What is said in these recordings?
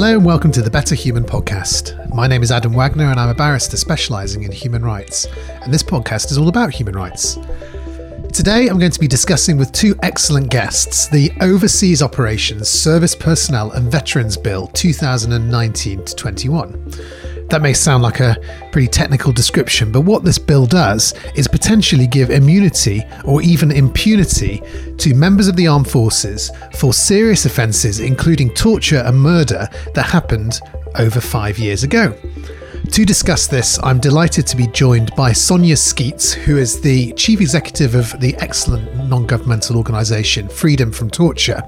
Hello and welcome to the Better Human podcast. My name is Adam Wagner and I'm a barrister specialising in human rights. And this podcast is all about human rights. Today I'm going to be discussing with two excellent guests the Overseas Operations Service Personnel and Veterans Bill 2019 21. That may sound like a pretty technical description, but what this bill does is potentially give immunity or even impunity to members of the armed forces for serious offences, including torture and murder, that happened over five years ago. To discuss this, I'm delighted to be joined by Sonia Sceats, who is the Chief Executive of the excellent non governmental organisation Freedom from Torture,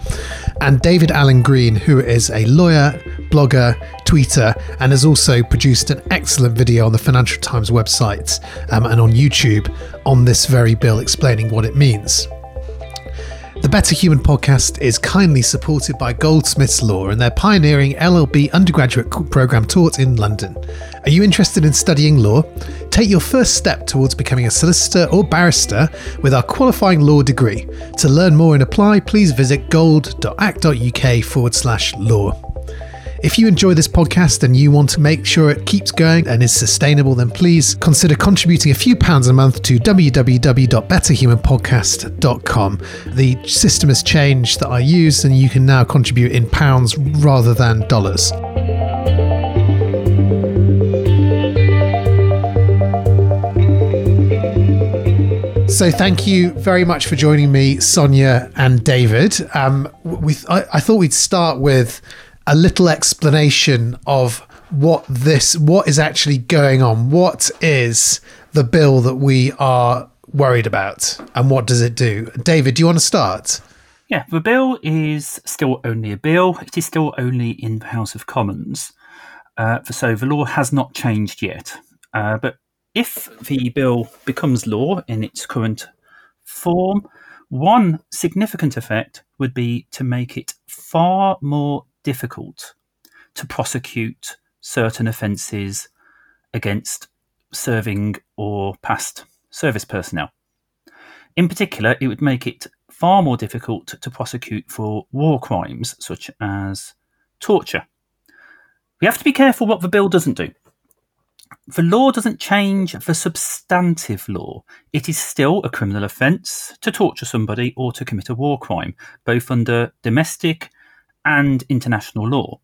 and David Alan Green, who is a lawyer, blogger, tweeter, and has also produced an excellent video on the Financial Times website um, and on YouTube on this very bill explaining what it means. Better Human podcast is kindly supported by Goldsmiths Law and their pioneering LLB undergraduate program taught in London. Are you interested in studying law? Take your first step towards becoming a solicitor or barrister with our qualifying law degree. To learn more and apply, please visit gold.ac.uk forward slash law. If you enjoy this podcast and you want to make sure it keeps going and is sustainable, then please consider contributing a few pounds a month to www.betterhumanpodcast.com. The system has changed that I use, and you can now contribute in pounds rather than dollars. So thank you very much for joining me, Sonia and David. Um, we, I, I, thought we'd start with a little explanation of what this what is actually going on. What is the bill that we are worried about, and what does it do? David, do you want to start? Yeah, the bill is still only a bill. It is still only in the House of Commons. Uh, so the law has not changed yet. Uh, but if the bill becomes law in its current form, one significant effect would be to make it far more difficult to prosecute certain offences against serving or past service personnel. In particular, it would make it far more difficult to prosecute for war crimes such as torture. We have to be careful what the bill doesn't do. The law doesn't change the substantive law. It is still a criminal offence to torture somebody or to commit a war crime, both under domestic and international law.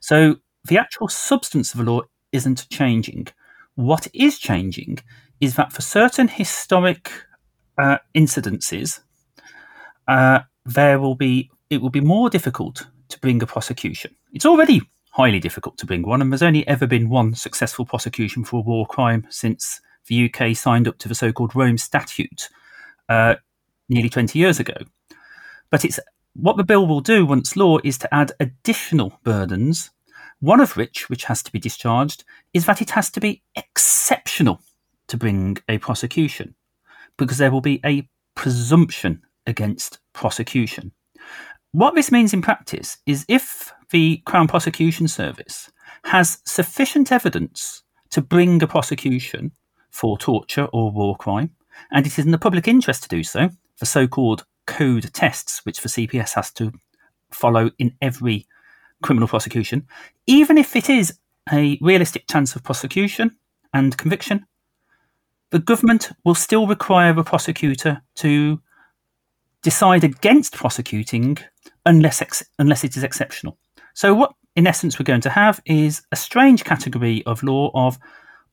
So the actual substance of the law isn't changing. What is changing is that for certain historic uh, incidences, uh, there will be it will be more difficult to bring a prosecution. It's already highly difficult to bring one, and there's only ever been one successful prosecution for a war crime since the UK signed up to the so-called Rome Statute uh, nearly 20 years ago. But it's what the bill will do once law is to add additional burdens, one of which, which has to be discharged, is that it has to be exceptional to bring a prosecution, because there will be a presumption against prosecution. What this means in practice is if the Crown Prosecution Service has sufficient evidence to bring a prosecution for torture or war crime, and it is in the public interest to do so, the so called code tests, which the CPS has to follow in every criminal prosecution, even if it is a realistic chance of prosecution and conviction, the government will still require the prosecutor to decide against prosecuting unless ex- unless it is exceptional. So what in essence we're going to have is a strange category of law of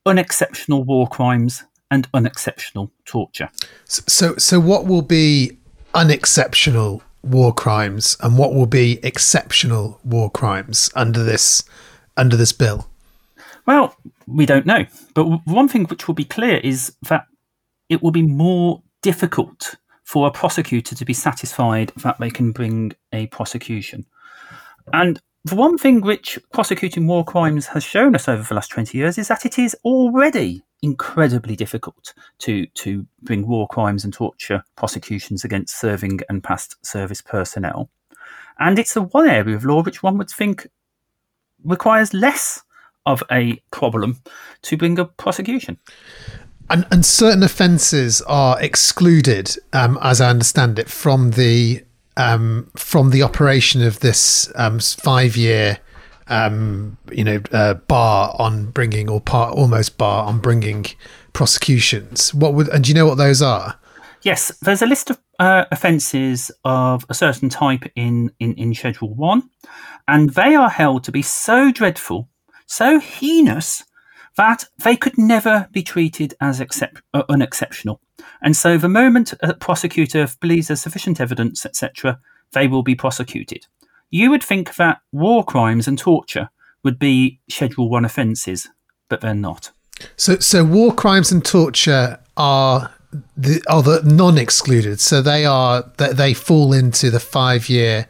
unexceptional war crimes and unexceptional torture. So so what will be unexceptional war crimes and what will be exceptional war crimes under this under this bill? Well, we don't know. But one thing which will be clear is that it will be more difficult for a prosecutor to be satisfied that they can bring a prosecution. And the one thing which prosecuting war crimes has shown us over the last 20 years is that it is already incredibly difficult to to bring war crimes and torture prosecutions against serving and past service personnel. And it's the one area of law which one would think requires less of a problem to bring a prosecution. And, and certain offences are excluded, um, as I understand it, from the um, from the operation of this um, five year um, you know, uh, bar on bringing or part almost bar on bringing prosecutions. What would and do you know what those are? Yes, there's a list of uh, offences of a certain type in, in, in Schedule 1, and they are held to be so dreadful, so heinous, that they could never be treated as except, uh, unexceptional. And so, the moment a prosecutor believes there's sufficient evidence, etc., they will be prosecuted. You would think that war crimes and torture would be Schedule 1 offences, but they're not. So, so war crimes and torture are the are the non-excluded. So they are that they fall into the five-year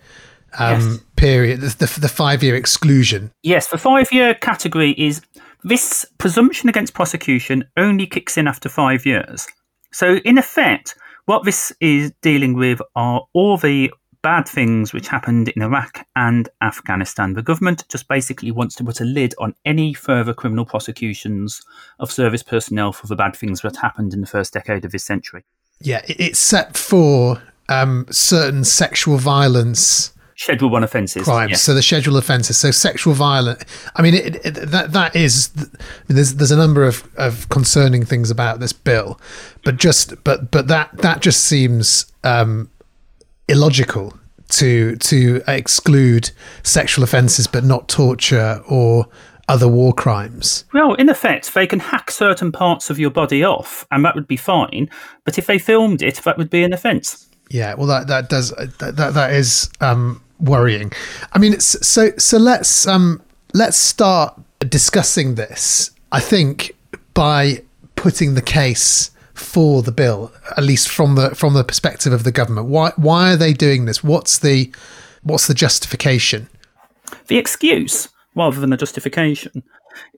um, yes. period, the, the five-year exclusion. Yes, the five-year category is this presumption against prosecution only kicks in after five years. So, in effect, what this is dealing with are all the bad things which happened in Iraq and Afghanistan. The government just basically wants to put a lid on any further criminal prosecutions of service personnel for the bad things that happened in the first decade of this century. Yeah, set for um, certain sexual violence. Schedule one offences, crimes. Yes. So the schedule offences. So sexual violence. I mean, it, it, that that is. There's there's a number of, of concerning things about this bill, but just but but that that just seems um, illogical to to exclude sexual offences but not torture or other war crimes. Well, in effect, they can hack certain parts of your body off, and that would be fine. But if they filmed it, that would be an offence. Yeah, well, that that does that that, that is um, worrying. I mean, so so let's um, let's start discussing this. I think by putting the case for the bill, at least from the from the perspective of the government? Why why are they doing this? What's the what's the justification? The excuse, rather than a justification,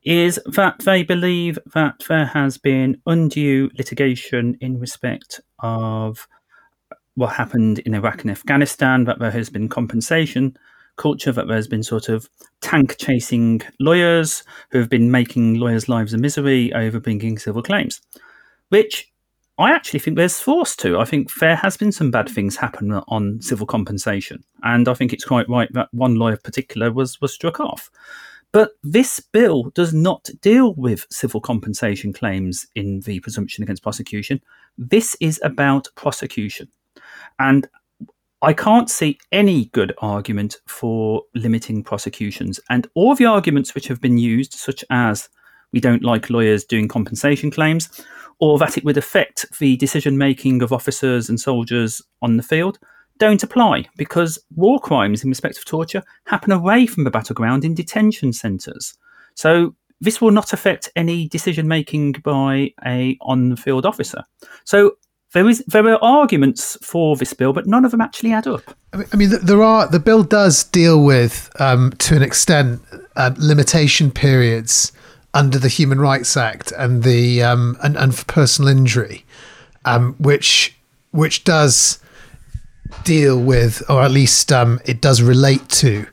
is that they believe that there has been undue litigation in respect of what happened in Iraq and Afghanistan, that there has been compensation culture, that there's been sort of tank chasing lawyers who have been making lawyers' lives a misery over bringing civil claims which I actually think there's force to. I think there has been some bad things happen on civil compensation, and I think it's quite right that one lawyer in particular was was struck off. But this bill does not deal with civil compensation claims in the presumption against prosecution. This is about prosecution, and I can't see any good argument for limiting prosecutions. And all the arguments which have been used, such as we don't like lawyers doing compensation claims, or that it would affect the decision making of officers and soldiers on the field don't apply because war crimes in respect of torture happen away from the battleground in detention centres. So this will not affect any decision making by a on the field officer. So there is there are arguments for this bill, but none of them actually add up. I mean, there are the bill does deal with um, to an extent uh, limitation periods under the Human Rights Act and the um, and, and for personal injury, um, which which does deal with, or at least um, it does relate to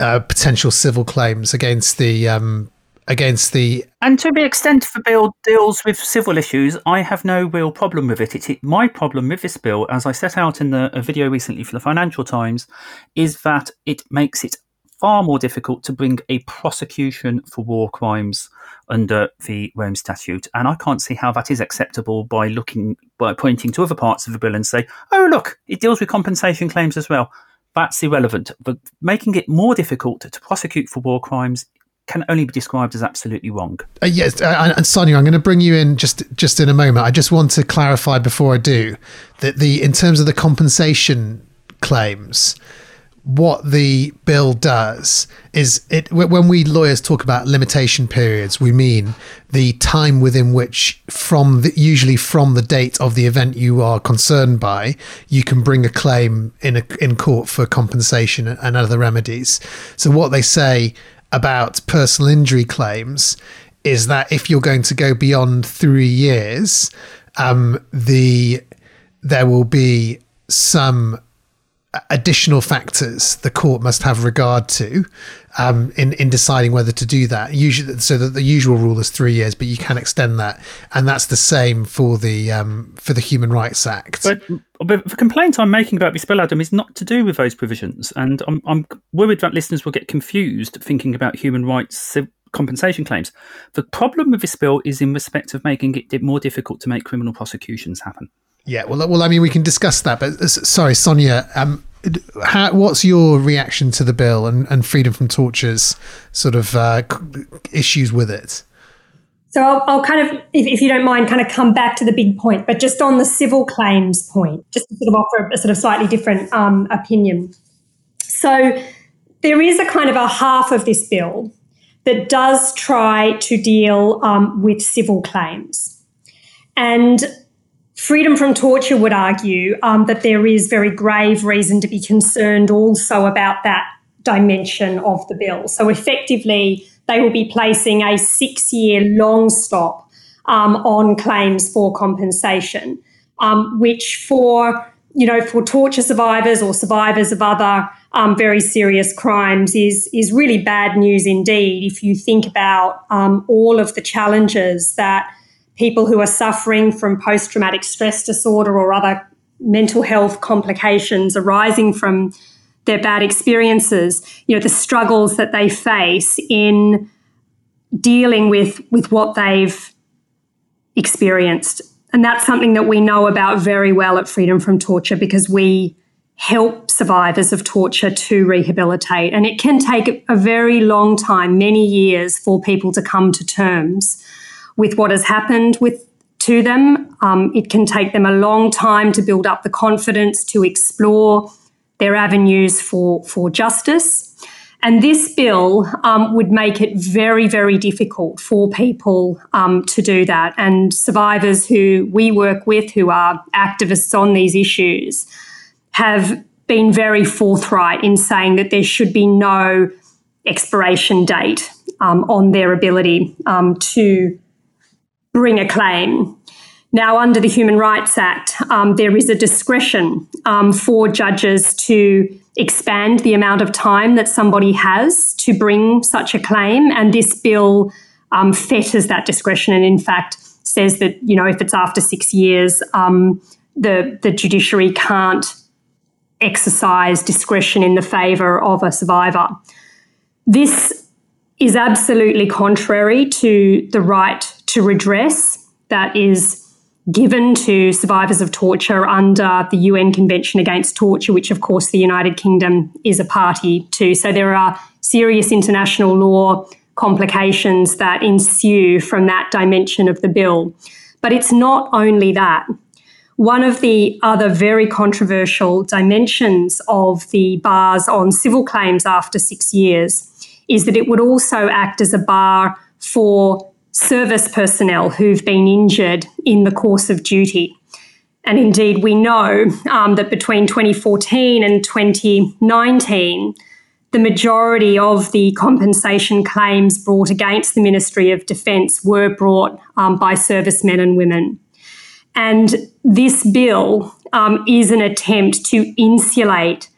uh, potential civil claims against the um, against the. And to the extent the bill deals with civil issues, I have no real problem with it. It's it, my problem with this bill, as I set out in the a video recently for the Financial Times, is that it makes it far more difficult to bring a prosecution for war crimes under the Rome Statute. And I can't see how that is acceptable by looking by pointing to other parts of the bill and say, oh look, it deals with compensation claims as well. That's irrelevant. But making it more difficult to prosecute for war crimes can only be described as absolutely wrong. Uh, yes, uh, and Sonia, I'm going to bring you in just just in a moment. I just want to clarify before I do that the in terms of the compensation claims, what the bill does is it when we lawyers talk about limitation periods we mean the time within which from the, usually from the date of the event you are concerned by you can bring a claim in a, in court for compensation and other remedies so what they say about personal injury claims is that if you're going to go beyond 3 years um, the there will be some additional factors the court must have regard to um, in in deciding whether to do that. Usually, so that the usual rule is three years, but you can extend that, and that's the same for the um, for the Human Rights Act. But, but the complaint I'm making about this bill, Adam, is not to do with those provisions, and I'm, I'm worried that listeners will get confused thinking about human rights compensation claims. The problem with this bill is in respect of making it more difficult to make criminal prosecutions happen. Yeah, well, well, I mean, we can discuss that, but uh, sorry, Sonia, um, how, what's your reaction to the bill and, and freedom from torture's sort of uh, issues with it? So I'll, I'll kind of, if, if, you don't mind, kind of come back to the big point, but just on the civil claims point, just to sort of offer a sort of slightly different um, opinion. So there is a kind of a half of this bill that does try to deal um, with civil claims. And Freedom from Torture would argue um, that there is very grave reason to be concerned also about that dimension of the bill. So effectively, they will be placing a six year long stop um, on claims for compensation, um, which for you know for torture survivors or survivors of other um, very serious crimes is is really bad news indeed. If you think about um, all of the challenges that people who are suffering from post traumatic stress disorder or other mental health complications arising from their bad experiences, you know, the struggles that they face in dealing with, with what they've experienced. And that's something that we know about very well at Freedom from Torture because we help survivors of torture to rehabilitate. And it can take a very long time, many years, for people to come to terms with what has happened with to them. Um, it can take them a long time to build up the confidence to explore their avenues for, for justice. And this bill um, would make it very, very difficult for people um, to do that. And survivors who we work with, who are activists on these issues, have been very forthright in saying that there should be no expiration date um, on their ability um, to bring a claim. Now, under the Human Rights Act, um, there is a discretion um, for judges to expand the amount of time that somebody has to bring such a claim, and this bill um, fetters that discretion, and in fact says that you know if it's after six years, um, the the judiciary can't exercise discretion in the favour of a survivor. This is absolutely contrary to the right to redress that is given to survivors of torture under the UN Convention Against Torture, which, of course, the United Kingdom is a party to. So there are serious international law complications that ensue from that dimension of the bill. But it's not only that. One of the other very controversial dimensions of the bars on civil claims after six years is that it would also act as a bar for service personnel who've been injured in the course of duty. And indeed, we know um, that between 2014 and 2019, the majority of the compensation claims brought against the Ministry of Defence were brought um, by servicemen and women. And this bill um, is an attempt to insulate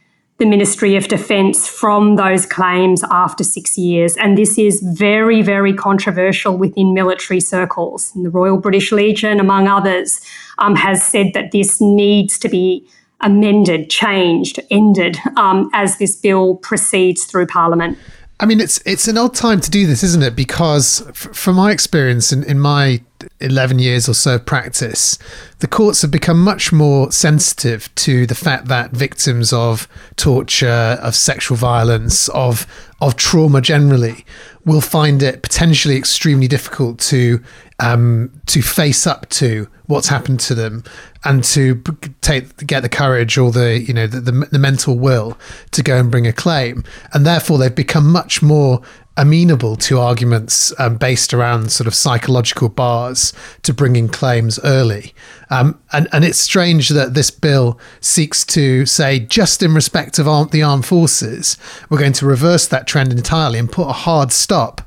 the Ministry of Defence from those claims after six years. And this is very, very controversial within military circles. And the Royal British Legion, among others, um, has said that this needs to be amended, changed, ended um, as this bill proceeds through Parliament. I mean, it's it's an odd time to do this, isn't it? Because f- from my experience in, in my 11 years or so of practice, the courts have become much more sensitive to the fact that victims of torture, of sexual violence, of of trauma generally will find it potentially extremely difficult to um, to face up to what's happened to them and to take get the courage or the you know the, the, the mental will to go and bring a claim. And therefore they've become much more amenable to arguments um, based around sort of psychological bars to bringing claims early. Um, and, and it's strange that this bill seeks to say, just in respect of arm, the armed forces, we're going to reverse that trend entirely and put a hard stop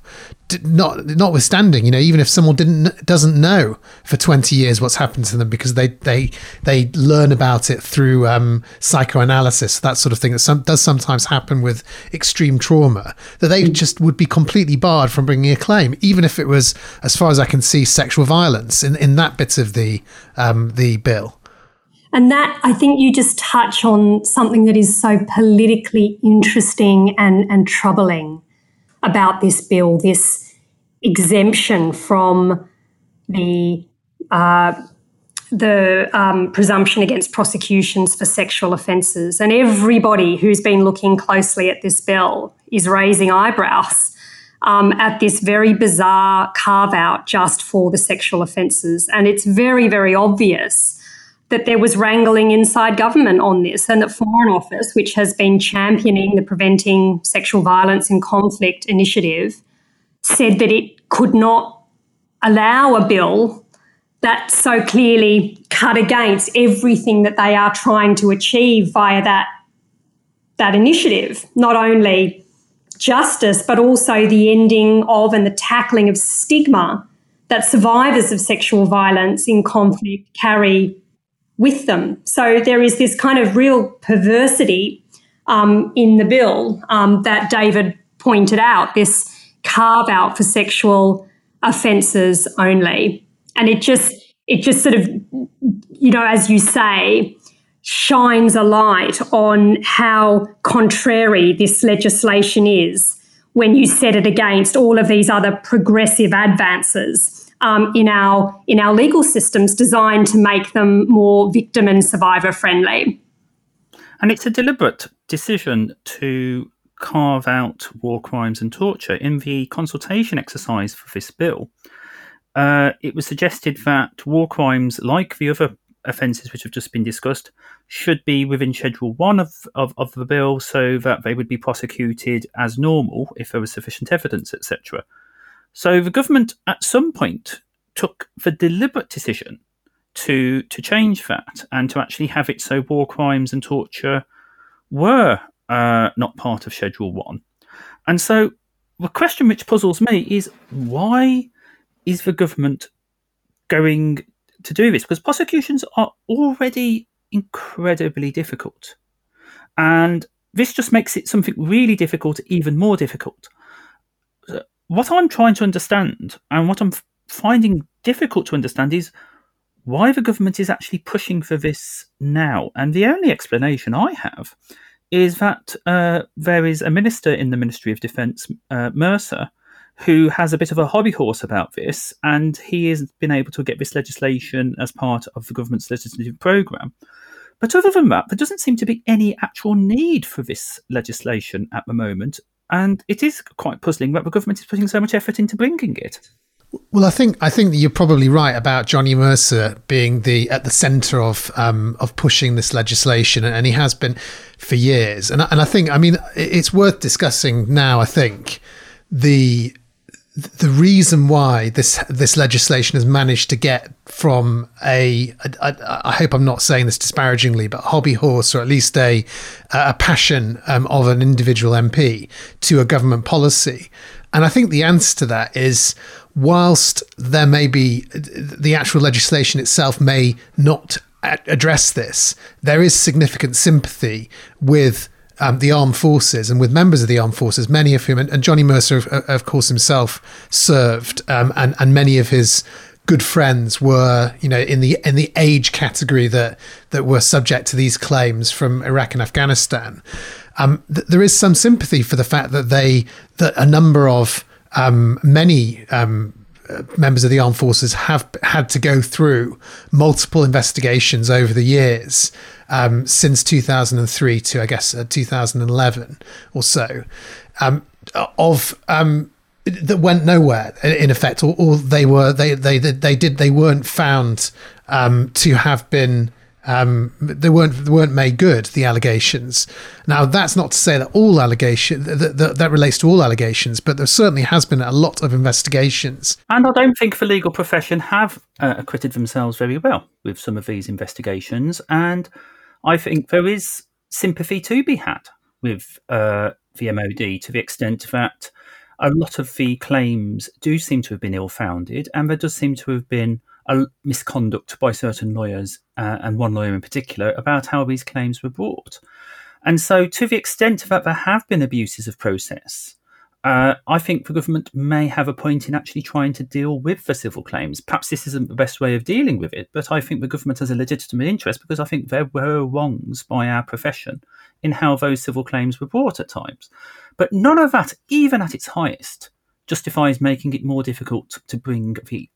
not notwithstanding, you know, even if someone didn't doesn't know for twenty years what's happened to them because they they they learn about it through um, psychoanalysis, that sort of thing that some, does sometimes happen with extreme trauma, that they just would be completely barred from bringing a claim, even if it was, as far as I can see, sexual violence in in that bit of the um, the bill. And that, I think you just touch on something that is so politically interesting and, and troubling about this bill this exemption from the uh, the um, presumption against prosecutions for sexual offences. And everybody who's been looking closely at this bill is raising eyebrows um, at this very bizarre carve out just for the sexual offences. And it's very, very obvious that there was wrangling inside government on this, and that Foreign Office, which has been championing the Preventing Sexual Violence and Conflict initiative, said that it could not allow a bill that so clearly cut against everything that they are trying to achieve via that that initiative. Not only justice, but also the ending of and the tackling of stigma that survivors of sexual violence in conflict carry with them. So there is this kind of real perversity um, in the bill um, that David pointed out, this carve out for sexual offences only. And it just, it just sort of, you know, as you say, shines a light on how contrary this legislation is when you set it against all of these other progressive advances um, in our in our legal systems designed to make them more victim and survivor friendly. And it's a deliberate decision to carve out war crimes and torture in the consultation exercise for this bill. Uh, it was suggested that war crimes, like the other offences which have just been discussed, should be within Schedule 1 of, of, of the bill so that they would be prosecuted as normal if there was sufficient evidence, etc. So the government at some point took the deliberate decision to to change that and to actually have it so war crimes and torture were uh, not part of Schedule One. And so the question which puzzles me is why is the government going to do this? Because prosecutions are already incredibly difficult. And this just makes it something really difficult, even more difficult what I'm trying to understand and what I'm finding difficult to understand is why the government is actually pushing for this now. And the only explanation I have is that uh, there is a minister in the Ministry of Defence, uh, Mercer, who has a bit of a hobby horse about this, and he has been able to get this legislation as part of the government's legislative programme. But other than that, there doesn't seem to be any actual need for this legislation at the moment, and it is quite puzzling that the government is putting so much effort into bringing it. Well, I think I think that you're probably right about Johnny Mercer being the at the centre of um, of pushing this legislation, and he has been for years. And and I think I mean it's worth discussing now. I think the the reason why this this legislation has managed to get from a, a, a I hope I'm not saying this disparagingly, but hobby horse or at least a a passion um, of an individual MP to a government policy, and I think the answer to that is whilst there may be the actual legislation itself may not address this, there is significant sympathy with um, the armed forces and with members of the armed forces, many of whom, and, and Johnny Mercer, of, of, course, himself served, um, and and many of his good friends were, you know, in the in the age category that that were subject to these claims from Iraq and Afghanistan. Um, th- there is some sympathy for the fact that they that a number of um, many um, members of the armed forces have had to go through multiple investigations over the years um, since 2003 to I guess uh, 2011 or so um, of um, that went nowhere in effect or, or, they were they, they they did they weren't found um, to have been um, they weren't they weren't made good. The allegations. Now, that's not to say that all allegations that, that, that, relates to all allegations, but there certainly has been a lot of investigations. And I don't think the legal profession have uh, acquitted themselves very well with some of these investigations. And I think there is sympathy to be had with uh, the MOD to the extent that a lot of the claims do seem to have been ill founded, and there does seem to have been a misconduct by certain lawyers, uh, and one lawyer in particular, about how these claims were brought. And so, to the extent that there have been abuses of process, uh, I think the government may have a point in actually trying to deal with the civil claims. Perhaps this isn't the best way of dealing with it, but I think the government has a legitimate interest because I think there were wrongs by our profession in how those civil claims were brought at times. But none of that, even at its highest, justifies making it more difficult to bring the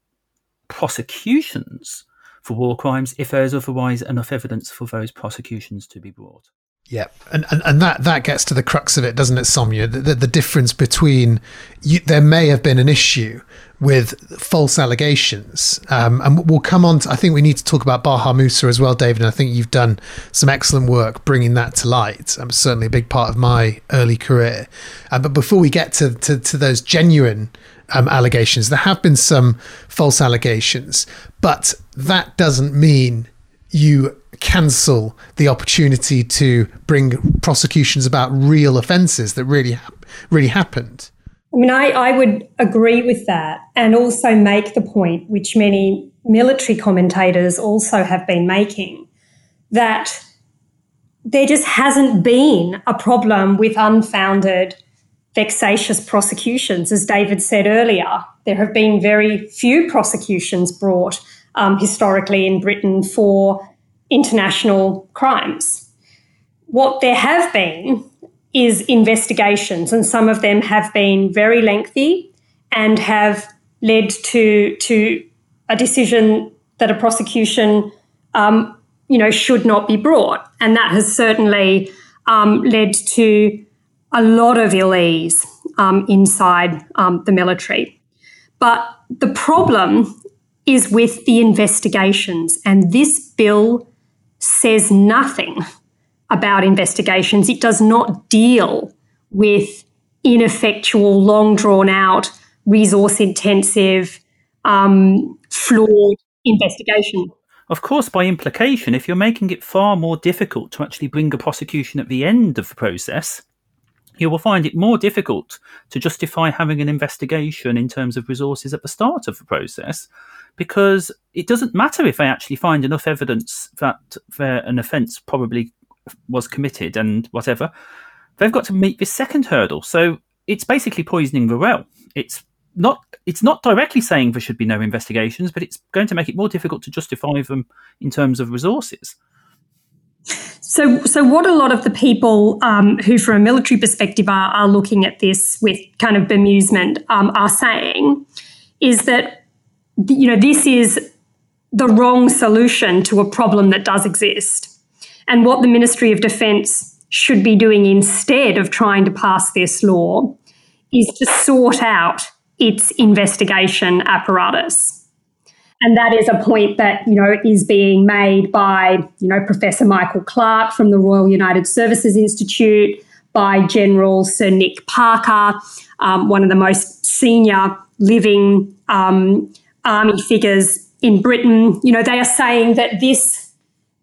prosecutions for war crimes if there is otherwise enough evidence for those prosecutions to be brought. Yeah, and, and and that that gets to the crux of it, doesn't it, Sonia? The, the, the difference between you, there may have been an issue with false allegations, um, and we'll come on. To, I think we need to talk about Baha Mousa as well, David. And I think you've done some excellent work bringing that to light. I'm certainly a big part of my early career. Uh, but before we get to to, to those genuine um, allegations, there have been some false allegations, but that doesn't mean you cancel the opportunity to bring prosecutions about real offences that really really happened. I mean, I, I would agree with that and also make the point, which many military commentators also have been making, that there just hasn't been a problem with unfounded, vexatious prosecutions. As David said earlier, there have been very few prosecutions brought um, historically in Britain for international crimes. What there have been is investigations, and some of them have been very lengthy and have led to to a decision that a prosecution, um, you know, should not be brought, and that has certainly um, led to a lot of ill ease um, inside um, the military. But the problem is with the investigations, and this bill says nothing about investigations. It does not deal with ineffectual, long drawn out, resource intensive, um, flawed investigation. Of course, by implication, if you're making it far more difficult to actually bring a prosecution at the end of the process, you will find it more difficult to justify having an investigation in terms of resources at the start of the process because it doesn't matter if they actually find enough evidence that an offence probably was committed and whatever. They've got to meet this second hurdle. So it's basically poisoning the well. It's not it's not directly saying there should be no investigations, but it's going to make it more difficult to justify them in terms of resources. So, so what a lot of the people um, who, from a military perspective, are, are, looking at this with kind of bemusement um, are saying is that you know this is the wrong solution to a problem that does exist, and what the Ministry of Defence should be doing instead of trying to pass this law is to sort out its investigation apparatus. And that is a point that, you know, is being made by, you know, Professor Michael Clarke from the Royal United Services Institute, by General Sir Nick Parker, um, one of the most senior living um, army figures in Britain. You know, they are saying that this,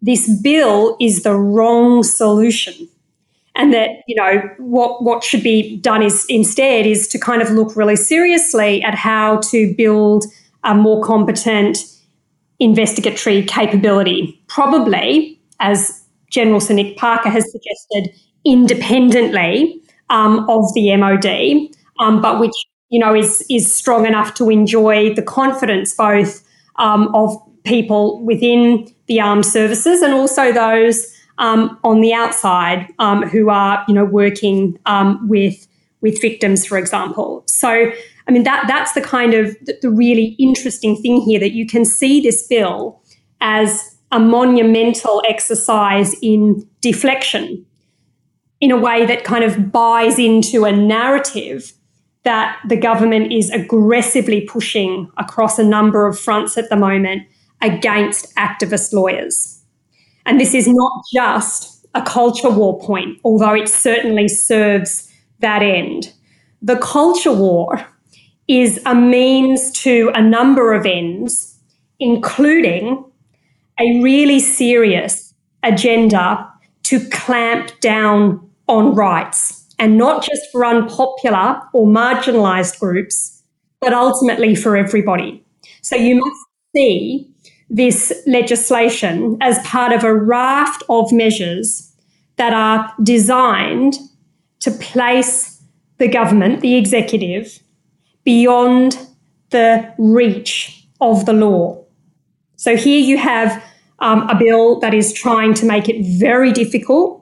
this bill is the wrong solution. And that, you know, what, what should be done is instead is to kind of look really seriously at how to build a more competent investigatory capability. Probably, as General Sir Nick Parker has suggested, independently um, of the MOD, um, but which you know is is strong enough to enjoy the confidence both um, of people within the armed services and also those um, on the outside um, who are you know working um, with with victims, for example. So I mean, that that's the kind of the really interesting thing here that you can see this bill as a monumental exercise in deflection in a way that kind of buys into a narrative that the government is aggressively pushing across a number of fronts at the moment against activist lawyers. And this is not just a culture war point, although it certainly serves that end. The culture war is a means to a number of ends, including a really serious agenda to clamp down on rights and not just for unpopular or marginalized groups, but ultimately for everybody. So you must see this legislation as part of a raft of measures that are designed to place the government, the executive, beyond the reach of the law. So here you have um, a bill that is trying to make it very difficult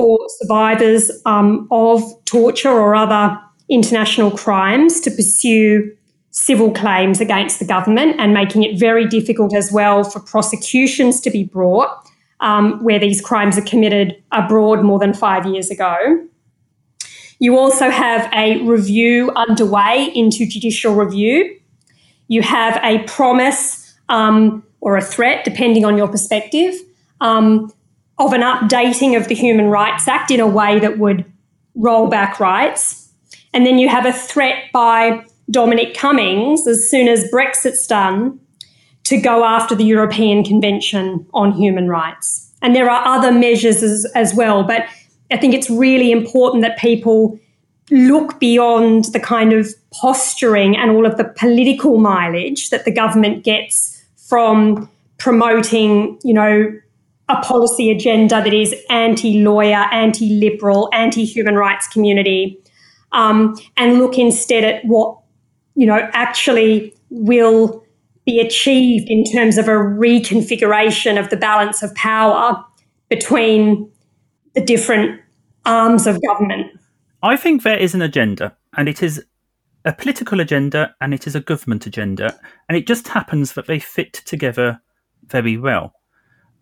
for survivors um, of torture or other international crimes to pursue civil claims against the government and making it very difficult as well for prosecutions to be brought um, where these crimes are committed abroad more than five years ago. You also have a review underway into judicial review. You have a promise um, or a threat, depending on your perspective, um, of an updating of the Human Rights Act in a way that would roll back rights. And then you have a threat by Dominic Cummings, as soon as Brexit's done, to go after the European Convention on Human Rights. And there are other measures as, as well, but I think it's really important that people look beyond the kind of posturing and all of the political mileage that the government gets from promoting, you know, a policy agenda that is anti-lawyer, anti-liberal, anti-human rights community, um, and look instead at what you know, actually will be achieved in terms of a reconfiguration of the balance of power between the different arms of government. I think there is an agenda, and it is a political agenda and it is a government agenda, and it just happens that they fit together very well.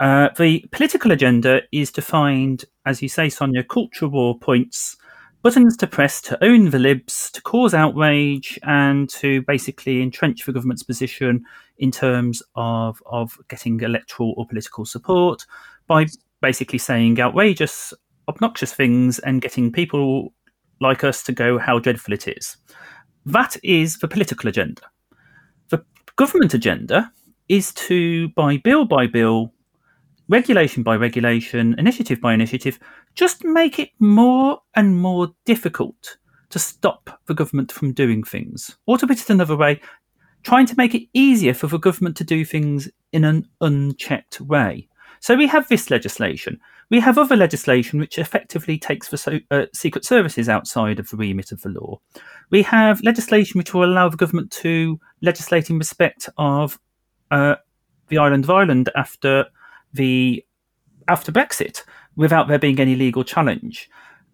Uh, the political agenda is to find, as you say, Sonia, culture war points buttons to press to own the libs, to cause outrage, and to basically entrench the government's position in terms of, of getting electoral or political support by basically saying outrageous, obnoxious things and getting people like us to go how dreadful it is. That is the political agenda. The government agenda is to, by bill by bill, regulation by regulation, initiative by initiative, just make it more and more difficult to stop the government from doing things. Or to put it another way, trying to make it easier for the government to do things in an unchecked way. So we have this legislation. We have other legislation which effectively takes the so, uh, secret services outside of the remit of the law. We have legislation which will allow the government to legislate in respect of uh, the island of Ireland after the after Brexit without there being any legal challenge.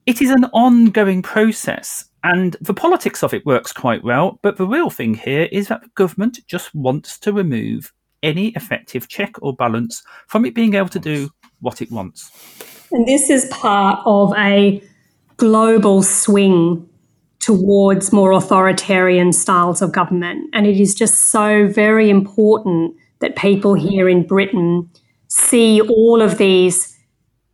It is an ongoing process, and the politics of it works quite well. But the real thing here is that the government just wants to remove any effective check or balance from it being able to do what it wants. And this is part of a global swing towards more authoritarian styles of government. And it is just so very important that people here in Britain see all of these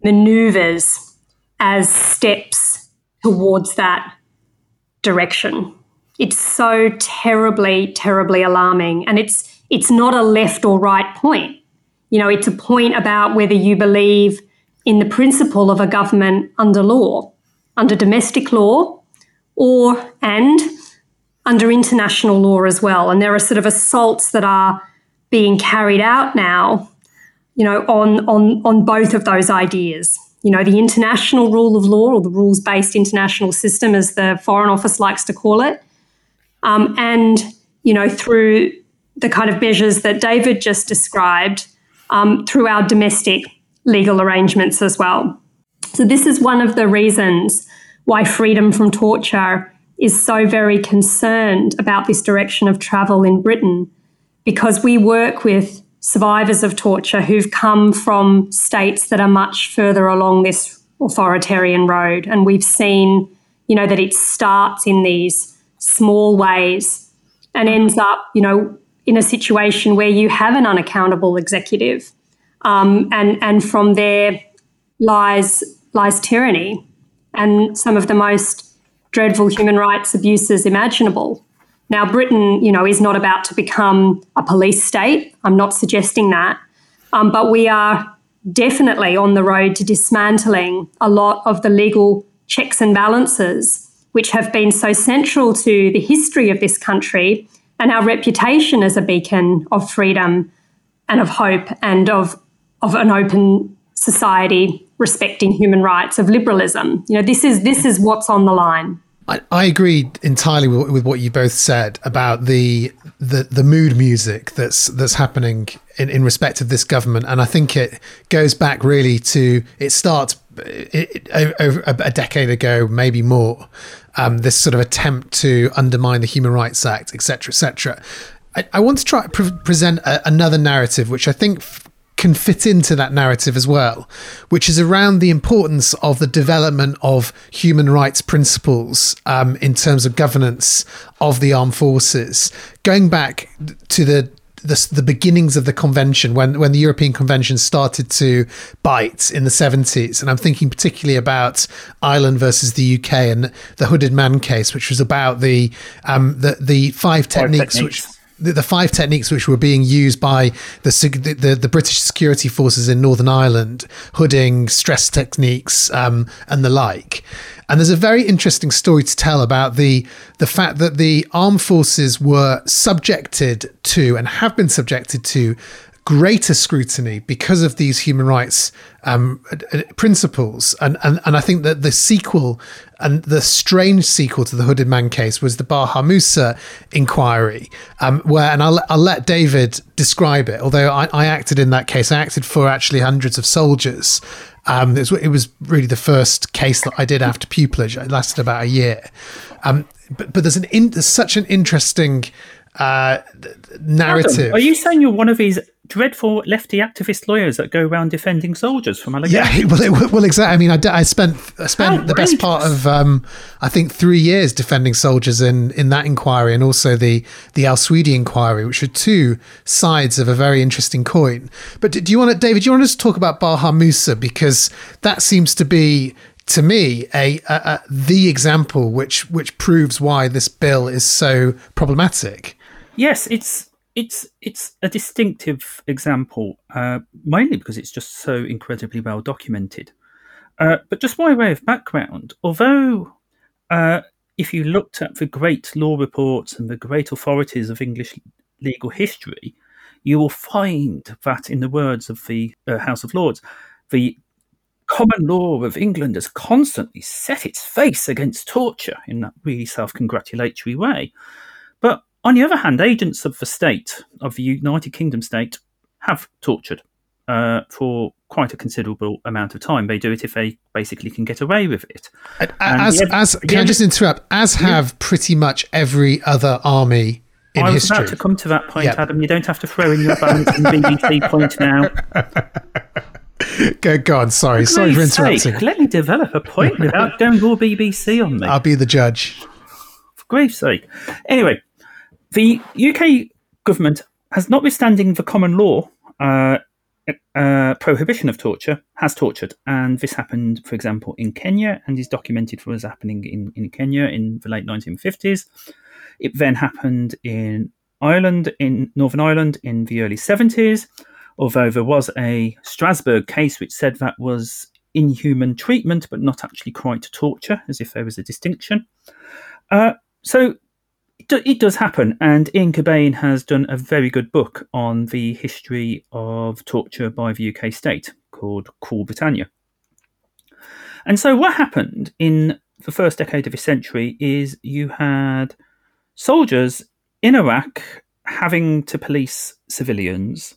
maneuvers as steps towards that direction. It's so terribly, terribly alarming. And it's it's not a left or right point. You know, it's a point about whether you believe in the principle of a government under law, under domestic law, or and under international law as well. And there are sort of assaults that are being carried out now you know, on, on, on both of those ideas. You know, the international rule of law or the rules based international system, as the Foreign Office likes to call it. Um, and, you know, through the kind of measures that David just described, um, through our domestic legal arrangements as well. So, this is one of the reasons why freedom from torture is so very concerned about this direction of travel in Britain, because we work with survivors of torture who've come from states that are much further along this authoritarian road. And we've seen, you know, that it starts in these small ways and ends up, you know, in a situation where you have an unaccountable executive. Um, and, and from there lies, lies tyranny and some of the most dreadful human rights abuses imaginable. Now, Britain, you know, is not about to become a police state. I'm not suggesting that. Um, but we are definitely on the road to dismantling a lot of the legal checks and balances, which have been so central to the history of this country and our reputation as a beacon of freedom and of hope and of, of an open society respecting human rights, of liberalism. You know, this is this is what's on the line. I, I agree entirely with, with, what you both said about the, the the mood music that's that's happening in, in respect of this government, and I think it goes back really to it starts it, it, over a decade ago, maybe more. Um, this sort of attempt to undermine the Human Rights Act, etc., etc. I, I, want to try pre- present a, another narrative, which I think f- can fit into that narrative as well, which is around the importance of the development of human rights principles um, in terms of governance of the armed forces. Going back to the the, the beginnings of the convention when when the European Convention started to bite in the 70s and I'm thinking particularly about Ireland versus the UK and the Hooded Man case which was about the um, the the five techniques, techniques. which the, the, five techniques which were being used by the, the, the British security forces in Northern Ireland, hooding, stress techniques, um, and the like. And there's a very interesting story to tell about the the fact that the armed forces were subjected to and have been subjected to greater scrutiny because of these human rights um, principles. And, and and I think that the sequel and the strange sequel to the Hooded Man case was the Baha Mousa inquiry, um, where and I'll I'll let David describe it. Although I, I acted in that case, I acted for actually hundreds of soldiers. Um, it, was, it was really the first case that I did after pupillage. It lasted about a year. Um, but, but there's an in, there's such an interesting uh, narrative. Adam, are you saying you're one of these dreadful lefty activist lawyers that go around defending soldiers from allegations. Yeah, well, it, well, exactly. I mean, I, I spent I spent the best part of um, I think three years defending soldiers in in that inquiry and also the the Al Sweady inquiry, which are two sides of a very interesting coin. But do you want to, David? Do you want to talk about Baha Mousa because that seems to be to me a, a, a, the example which which proves why this bill is so problematic. Yes, it's it's it's a distinctive example, uh, mainly because it's just so incredibly well documented. Uh, but just by way of background, although uh, if you looked at the great law reports and the great authorities of English legal history, you will find that, in the words of the uh, House of Lords, the common law of England has constantly set its face against torture in that really self congratulatory way. On the other hand, agents of the state, of the United Kingdom state, have tortured uh, for quite a considerable amount of time. They do it if they basically can get away with it. As, as can I just interrupt? As have pretty much every other army in I was history. about to come to that point, yep. Adam. You don't have to throw in your balance and BBC point now. Go, go on. Sorry, for sorry for interrupting. Sake, let me develop a point without going all BBC on me. I'll be the judge. For grief's sake. Anyway, the UK government has, notwithstanding the common law uh, uh, prohibition of torture, has tortured. And this happened, for example, in Kenya and is documented for as happening in, in Kenya in the late 1950s. It then happened in Ireland, in Northern Ireland, in the early 70s, although there was a Strasbourg case which said that was inhuman treatment, but not actually quite torture, as if there was a distinction. Uh, so it does happen, and Ian Cobain has done a very good book on the history of torture by the UK state called Cruel Britannia. And so, what happened in the first decade of this century is you had soldiers in Iraq having to police civilians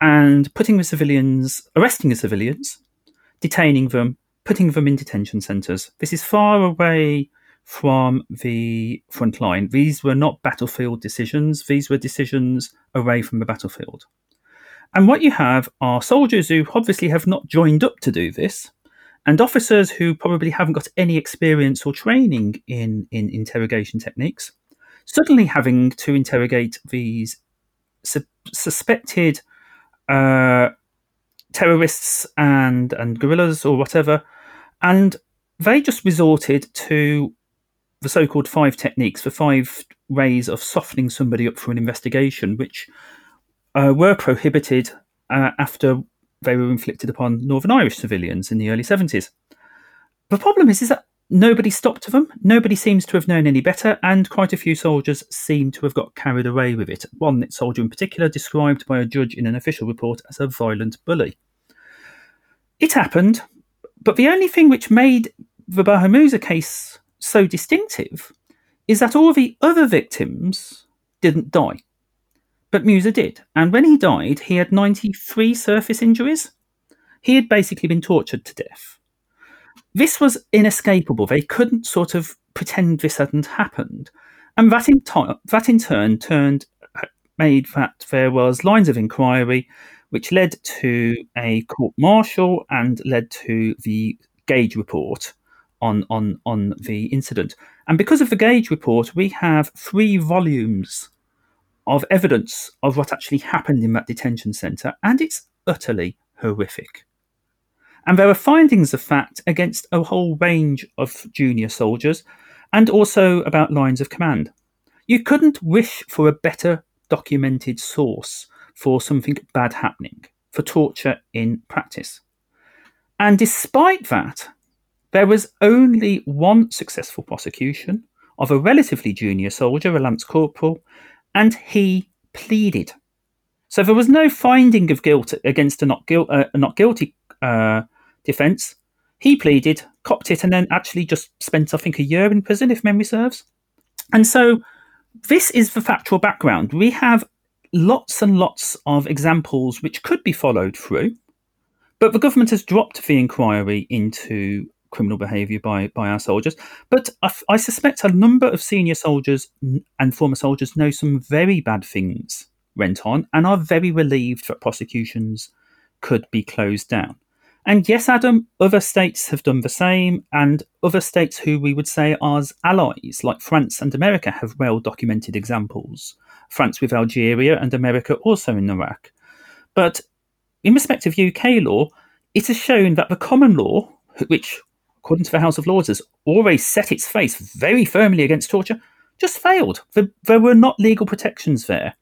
and putting the civilians, arresting the civilians, detaining them, putting them in detention centres. This is far away from the front line. These were not battlefield decisions, these were decisions away from the battlefield. And what you have are soldiers who obviously have not joined up to do this, and officers who probably haven't got any experience or training in, in interrogation techniques, suddenly having to interrogate these su- suspected uh, terrorists and, and guerrillas or whatever. And they just resorted to the so-called five techniques, the five ways of softening somebody up for an investigation, which uh, were prohibited uh, after they were inflicted upon Northern Irish civilians in the early 70s. The problem is, is that nobody stopped them. Nobody seems to have known any better, and quite a few soldiers seem to have got carried away with it. One soldier in particular, described by a judge in an official report as a violent bully. It happened, but the only thing which made the Baha Mousa case so distinctive is that all the other victims didn't die. But Mousa did, and when he died, he had 93 surface injuries. He had basically been tortured to death. This was inescapable. They couldn't sort of pretend this hadn't happened. And that in, t- that in turn turned made that there was lines of inquiry which led to a court martial and led to the Gage report on, on, on the incident. And because of the Gage report, we have three volumes of evidence of what actually happened in that detention centre, and it's utterly horrific. And there are findings of fact against a whole range of junior soldiers and also about lines of command. You couldn't wish for a better documented source for something bad happening, for torture in practice. And despite that, there was only one successful prosecution of a relatively junior soldier, a lance corporal, and he pleaded. So there was no finding of guilt against a not, uh, a not guilty uh, defence. He pleaded, copped it, and then actually just spent, I think, a year in prison, if memory serves. And so this is the factual background. We have lots and lots of examples which could be followed through, but the government has dropped the inquiry into criminal behaviour by, by our soldiers. But I, I, suspect a number of senior soldiers and former soldiers know some very bad things went on and are very relieved that prosecutions could be closed down. And yes, Adam, other states have done the same, and other states who we would say are allies, like France and America, have well documented examples. France with Algeria and America also in Iraq. But in respect of UK law, it has shown that the common law, which according to the House of Lords, has always set its face very firmly against torture, just failed. There, there were not legal protections there.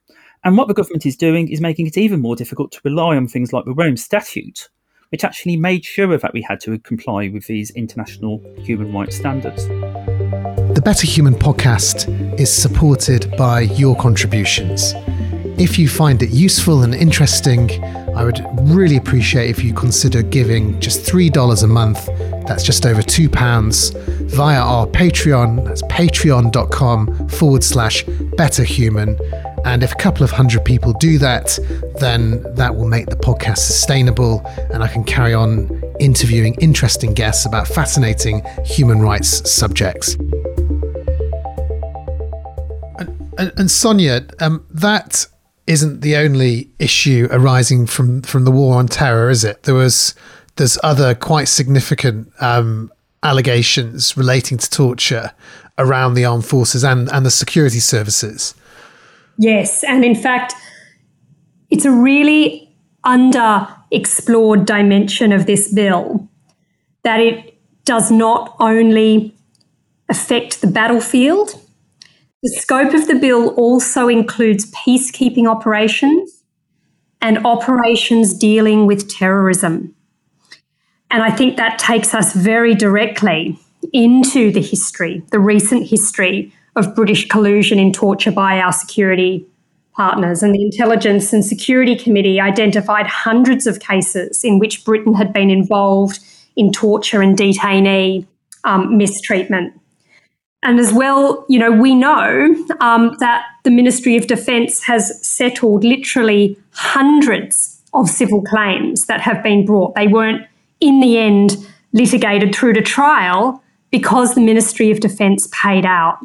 And what the government is doing is making it even more difficult to rely on things like the Rome Statute, which actually made sure that we had to comply with these international human rights standards. The Better Human podcast is supported by your contributions. If you find it useful and interesting, I would really appreciate if you consider giving just $3 a month, that's just over £2, via our Patreon, that's patreon.com forward slash betterhuman. And if a couple of hundred people do that, then that will make the podcast sustainable and I can carry on interviewing interesting guests about fascinating human rights subjects. And, and, and Sonia, um, that isn't the only issue arising from from the war on terror, is it? There was there's other quite significant um, allegations relating to torture around the armed forces and and the security services. Yes, and in fact, it's a really underexplored dimension of this bill that it does not only affect the battlefield the scope of the bill also includes peacekeeping operations and operations dealing with terrorism. And I think that takes us very directly into the history, the recent history of British collusion in torture by our security partners. And the Intelligence and Security Committee identified hundreds of cases in which Britain had been involved in torture and detainee um, mistreatment. And as well, you know, we know um, that the Ministry of Defence has settled literally hundreds of civil claims that have been brought. They weren't, in the end, litigated through to trial because the Ministry of Defence paid out.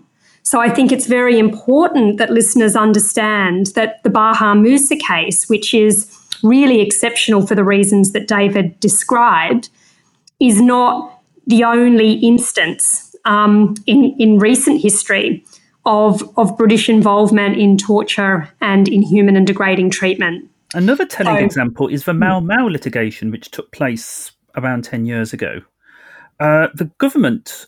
So I think it's very important that listeners understand that the Baha Mousa case, which is really exceptional for the reasons that David described, is not the only instance um, in, in recent history of, of British involvement in torture and inhuman and degrading treatment. Another telling so, example is the Mau Mau litigation, which took place around 10 years ago. Uh, the government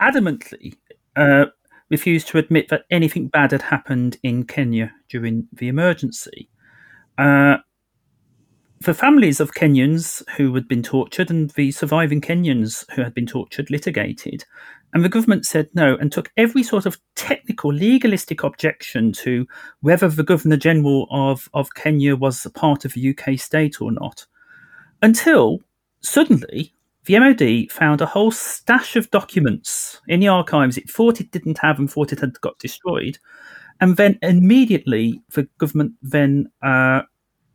adamantly uh, refused to admit that anything bad had happened in Kenya during the emergency. Uh, the families of Kenyans who had been tortured and the surviving Kenyans who had been tortured litigated. And the government said no and took every sort of technical, legalistic objection to whether the Governor General of, of Kenya was a part of the UK state or not. Until suddenly, the MOD found a whole stash of documents in the archives it thought it didn't have and thought it had got destroyed. And then immediately, the government then uh,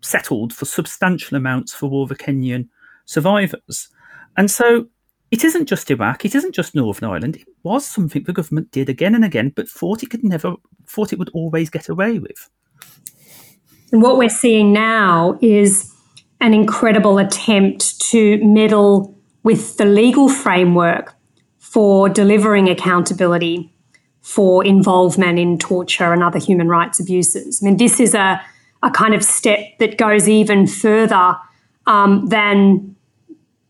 settled for substantial amounts for all the Kenyan survivors. And so it isn't just Iraq, it isn't just Northern Ireland. It was something the government did again and again, but thought it could never, thought it would always get away with. And what we're seeing now is an incredible attempt to meddle with the legal framework for delivering accountability for involvement in torture and other human rights abuses. I mean, this is a, a kind of step that goes even further um, than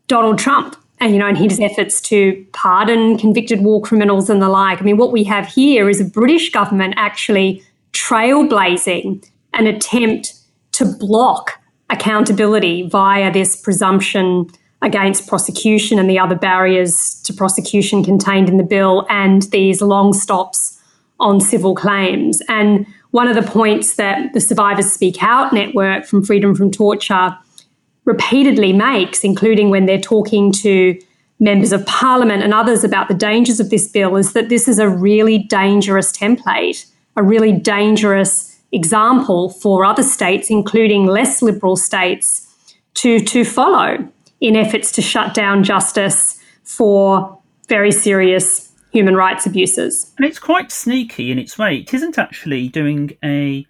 Donald Trump and you know, in his efforts to pardon convicted war criminals and the like. I mean, what we have here is a British government actually trailblazing an attempt to block accountability via this presumption against prosecution and the other barriers to prosecution contained in the bill and these long stops on civil claims. And one of the points that the Survivors Speak Out network from Freedom from Torture repeatedly makes, including when they're talking to members of parliament and others about the dangers of this bill, is that this is a really dangerous template, a really dangerous example for other states, including less liberal states, to, to follow in efforts to shut down justice for very serious human rights abuses. And it's quite sneaky in its way. It isn't actually doing a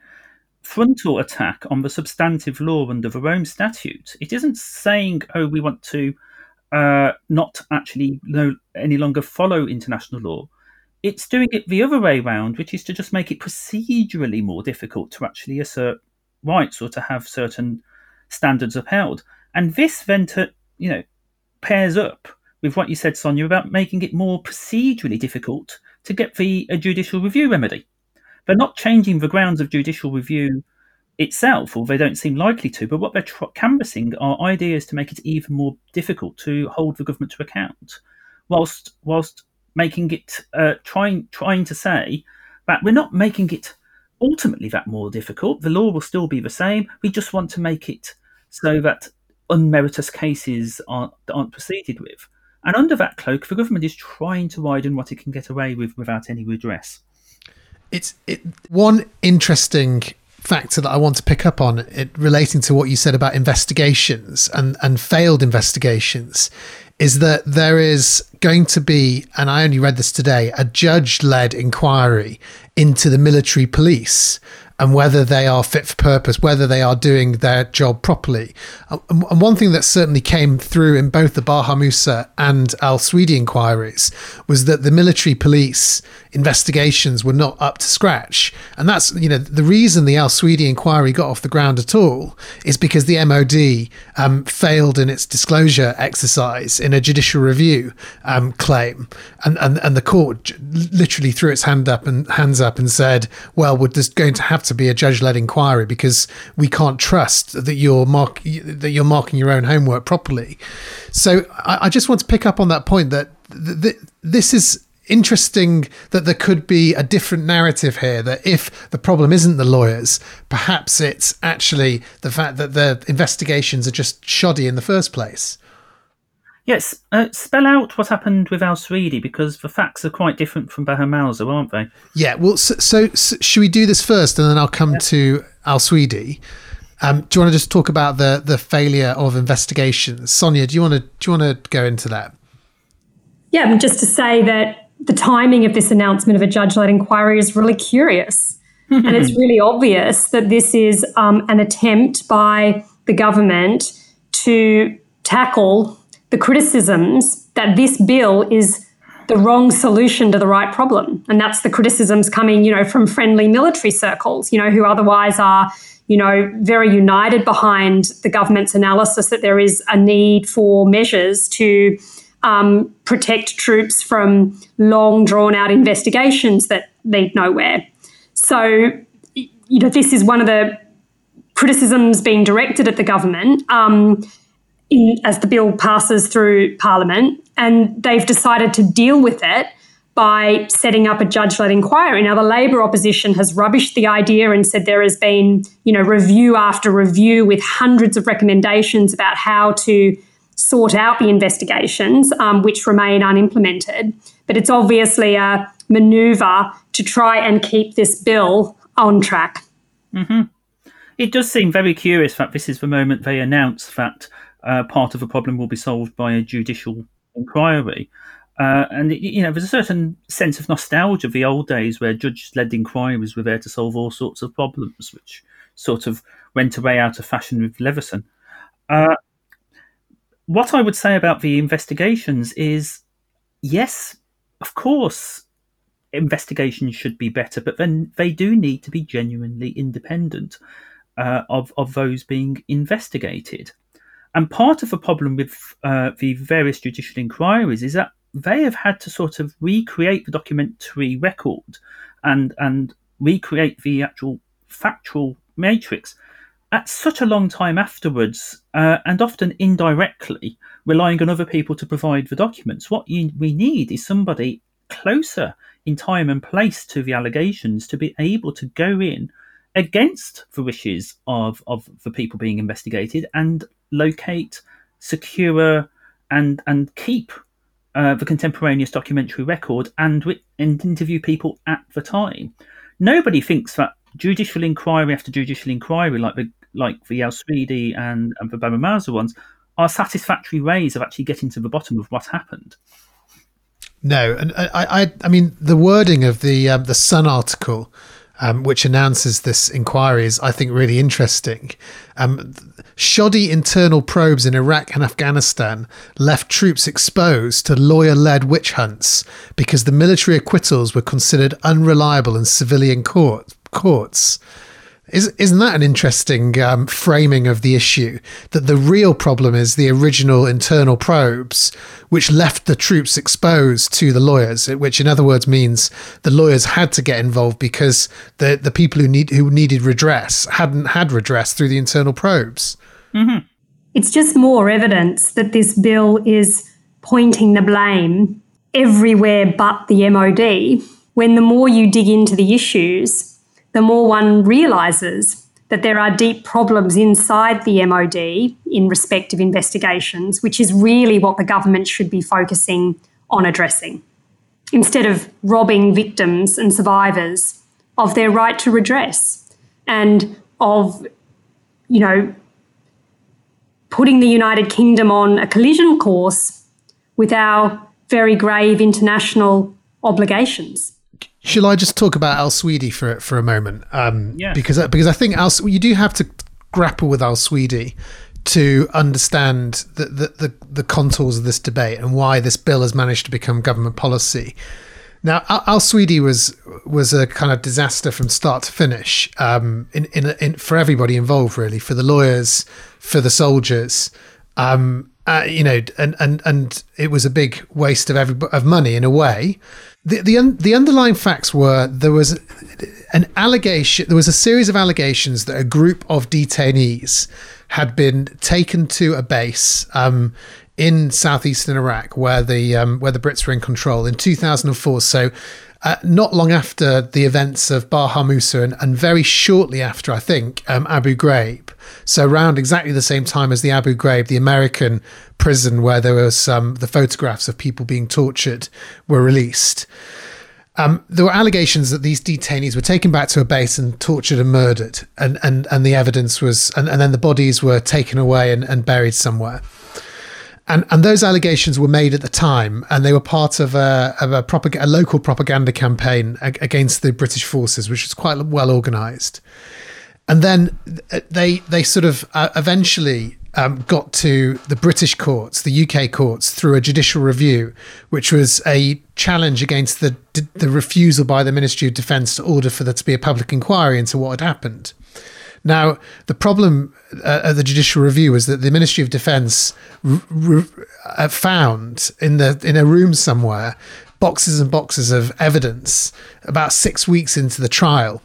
frontal attack on the substantive law under the Rome Statute. It isn't saying, oh, we want to uh, not actually no, any longer follow international law. It's doing it the other way around, which is to just make it procedurally more difficult to actually assert rights or to have certain standards upheld. And this then, to, you know, pairs up with what you said, Sonia, about making it more procedurally difficult to get the a judicial review remedy. They're not changing the grounds of judicial review itself, or they don't seem likely to. But what they're canvassing are ideas to make it even more difficult to hold the government to account, whilst whilst making it uh, trying trying to say that we're not making it ultimately that more difficult. The law will still be the same. We just want to make it so that unmeritorious cases aren't, aren't proceeded with. And under that cloak, the government is trying to widen what it can get away with without any redress it's it, one interesting factor that I want to pick up on it relating to what you said about investigations and and failed investigations is that there is going to be and I only read this today a judge led inquiry into the military police and whether they are fit for purpose, whether they are doing their job properly. And one thing that certainly came through in both the Baha Mousa and Al Sweady inquiries was that the military police investigations were not up to scratch. And that's, you know, the reason the Al Sweady inquiry got off the ground at all is because the MOD um, failed in its disclosure exercise in a judicial review um, claim. And, and, and the court literally threw its hand up and hands up and said, well, we're just going to have to to be a judge-led inquiry because we can't trust that you're mark that you're marking your own homework properly. So I, I just want to pick up on that point that th- th- this is interesting that there could be a different narrative here that if the problem isn't the lawyers perhaps it's actually the fact that the investigations are just shoddy in the first place Yes, uh, spell out what happened with Al Sweady because the facts are quite different from Baha Mousa, aren't they? Yeah, well, so, so, so, should we do this first and then I'll come yeah. to Al Sweady? Um, do you want to just talk about the the failure of investigations, Sonia? Do you want to do you want to go into that? Yeah, just to say that the timing of this announcement of a judge-led inquiry is really curious, and it's really obvious that this is um, an attempt by the government to tackle the criticisms that this bill is the wrong solution to the right problem. And that's the criticisms coming, you know, from friendly military circles, you know, who otherwise are, you know, very united behind the government's analysis that there is a need for measures to um, protect troops from long drawn out investigations that lead nowhere. So, you know, this is one of the criticisms being directed at the government um, in, as the bill passes through Parliament, and they've decided to deal with it by setting up a judge-led inquiry. Now, the Labor opposition has rubbished the idea and said there has been, you know, review after review with hundreds of recommendations about how to sort out the investigations, um, which remain unimplemented. But it's obviously a manoeuvre to try and keep this bill on track. Mm-hmm. It does seem very curious that this is the moment they announce that uh, part of the problem will be solved by a judicial inquiry. Uh, and you know, there's a certain sense of nostalgia of the old days where judge-led inquiries were there to solve all sorts of problems, which sort of went away out of fashion with Leveson. Uh, what I would say about the investigations is, yes, of course, investigations should be better, but then they do need to be genuinely independent uh, of of those being investigated. And part of the problem with uh, the various judicial inquiries is that they have had to sort of recreate the documentary record and and recreate the actual factual matrix at such a long time afterwards, uh, and often indirectly, relying on other people to provide the documents. What you, we need is somebody closer in time and place to the allegations to be able to go in against the wishes of, of the people being investigated and locate, secure, and and keep uh, the contemporaneous documentary record and, and interview people at the time. Nobody thinks that judicial inquiry after judicial inquiry, like the like the Sweady and, and the Baba ones, are satisfactory ways of actually getting to the bottom of what happened. No, and I, I, I mean the wording of the um, the Sun article um, which announces this inquiry is, I think, really interesting. Um, shoddy internal probes in Iraq and Afghanistan left troops exposed to lawyer led witch hunts because the military acquittals were considered unreliable in civilian court, courts. Is, isn't that an interesting um, framing of the issue? That the real problem is the original internal probes, which left the troops exposed to the lawyers. Which, in other words, means the lawyers had to get involved because the the people who need who needed redress hadn't had redress through the internal probes. Mm-hmm. It's just more evidence that this bill is pointing the blame everywhere but the MOD. When the more you dig into the issues, the more one realises that there are deep problems inside the MOD in respect of investigations, which is really what the government should be focusing on addressing, instead of robbing victims and survivors of their right to redress and of, you know, putting the United Kingdom on a collision course with our very grave international obligations. Shall I just talk about Al Sweady for for a moment? Um, yeah. Because because I think Al you do have to grapple with Al Sweady to understand the, the, the, the, contours of this debate and why this bill has managed to become government policy. Now, Al, Al was was a kind of disaster from start to finish um, in, in, in, for everybody involved, really, for the lawyers, for the soldiers. Um, uh, you know, and, and and it was a big waste of every of money in a way. The the, un, the underlying facts were there was an allegation there was a series of allegations that a group of detainees had been taken to a base um, in southeastern Iraq where the um, where the Brits were in control in 2004 so uh, not long after the events of Baha Mousa and, and very shortly after, I think, um, Abu Ghraib. So around exactly the same time as the Abu Ghraib, the American prison where there was um, the photographs of people being tortured were released. Um, there were allegations that these detainees were taken back to a base and tortured and murdered, and and, and the evidence was, and, and then the bodies were taken away and, and buried somewhere. And, and those allegations were made at the time, and they were part of a, of a, propag- a local propaganda campaign against the British forces, which was quite well organised. And then they they sort of uh, eventually um, got to the British courts, the UK courts, through a judicial review, which was a challenge against the the refusal by the Ministry of Defence to order for there to be a public inquiry into what had happened. Now, the problem uh, at the judicial review was that the Ministry of Defence r- r- found in the in a room somewhere boxes and boxes of evidence about six weeks into the trial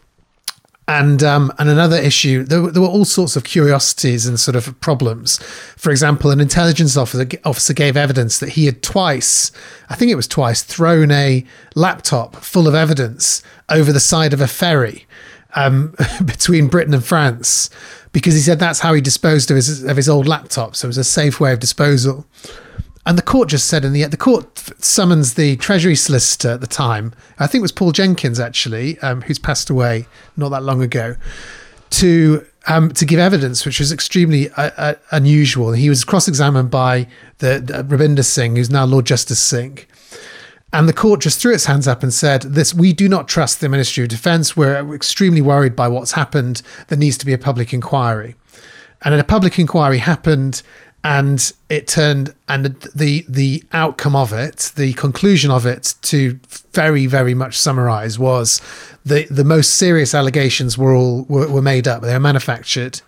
And um, and another issue, there, there, were all sorts of curiosities and sort of problems. For example, an intelligence officer, officer gave evidence that he had twice, I think it was twice, thrown a laptop full of evidence over the side of a ferry um, between Britain and France because he said that's how he disposed of his of his old laptop. So it was a safe way of disposal. And the court just said in the the court summons the Treasury solicitor at the time. I think it was Paul Jenkins actually, um, who's passed away not that long ago, to um, to give evidence, which was extremely uh, uh, unusual. He was cross-examined by the, the Rabinder Singh, who's now Lord Justice Singh. And the court just threw its hands up and said, "This we do not trust the Ministry of Defence. We're extremely worried by what's happened. There needs to be a public inquiry." And a public inquiry happened and it turned and the the outcome of it the conclusion of it to very very much summarize was the the most serious allegations were all were, were made up they were manufactured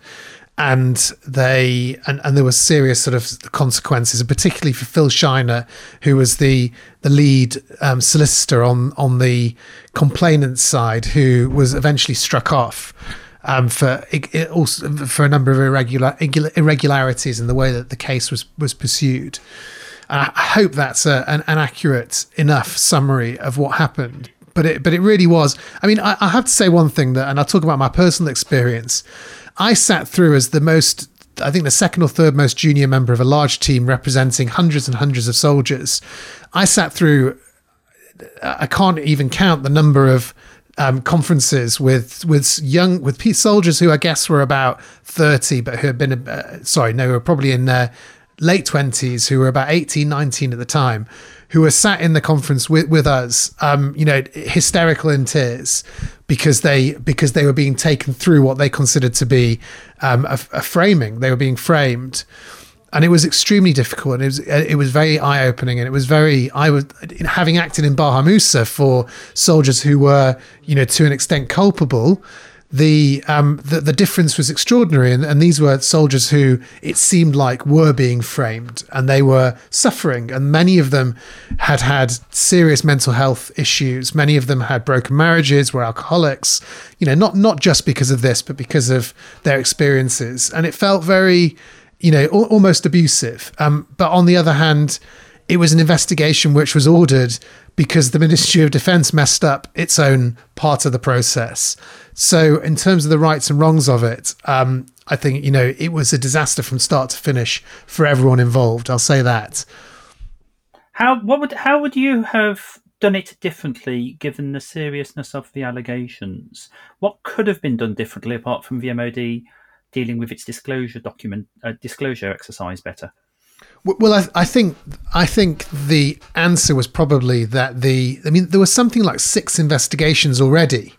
and they and, and there were serious sort of consequences particularly for Phil Shiner who was the the lead um, solicitor on on the complainant side who was eventually struck off um, for also for a number of irregular irregularities in the way that the case was was pursued. And I hope that's a, an, an, accurate enough summary of what happened. But it but it really was. I mean, I, I have to say one thing that, and I'll talk about my personal experience. I sat through as the most I think the second or third most junior member of a large team representing hundreds and hundreds of soldiers. I sat through, I can't even count the number of um, conferences with with young with soldiers who I guess were about thirty, but who had been uh, sorry, no, were probably in their late twenties, who were about 18, 19 at the time, who were sat in the conference with with us, um, you know, hysterical in tears because they because they were being taken through what they considered to be um, a, a framing. They were being framed and it was extremely difficult and it was it was very eye opening and it was very I was having acted in Baha Mousa for soldiers who were you know to an extent culpable the um the, the difference was extraordinary and, and these were soldiers who it seemed like were being framed and they were suffering and many of them had had serious mental health issues many of them had broken marriages were alcoholics you know not not just because of this but because of their experiences and it felt very you know, al- almost abusive. Um, but on the other hand, it was an investigation which was ordered because the Ministry of Defence messed up its own part of the process. So, in terms of the rights and wrongs of it, um, I think you know it was a disaster from start to finish for everyone involved. I'll say that. How what would how would you have done it differently given the seriousness of the allegations? What could have been done differently apart from the MOD dealing with its disclosure document uh, disclosure exercise better? Well, I, I, think I think the answer was probably that the I mean there was something like six investigations already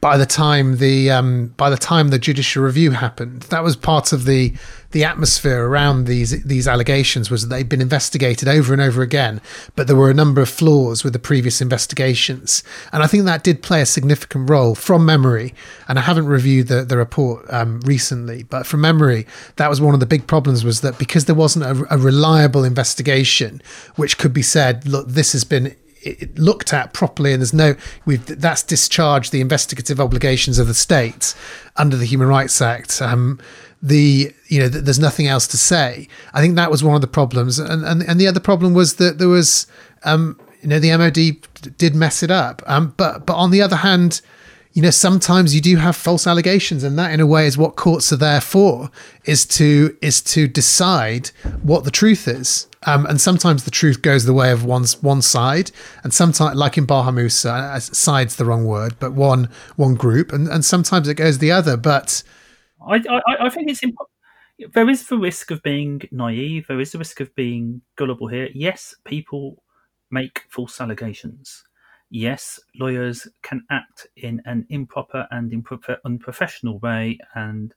by the time the um, by the time the judicial review happened. That was part of the the atmosphere around these these allegations was that they'd been investigated over and over again, but there were a number of flaws with the previous investigations, and I think that did play a significant role from memory. And I haven't reviewed the the report um, recently, but from memory, that was one of the big problems was that because there wasn't a, a reliable investigation, which could be said, look, this has been looked at properly and there's no we've that's discharged the investigative obligations of the state under the human rights act. Um, the you know there's nothing else to say. I think that was one of the problems and and, and the other problem was that there was um, you know the mod did mess it up. Um, but but on the other hand you know sometimes you do have false allegations and that in a way is what courts are there for is to is to decide what the truth is um, and sometimes the truth goes the way of one's one side, and sometimes, like in Baha Mousa, uh, side's the wrong word, but one one group, and, and sometimes it goes the other. But I I, I think it's imp- there is the risk of being naive. There is the risk of being gullible here. Yes, people make false allegations. Yes, lawyers can act in an improper and improper, unprofessional way and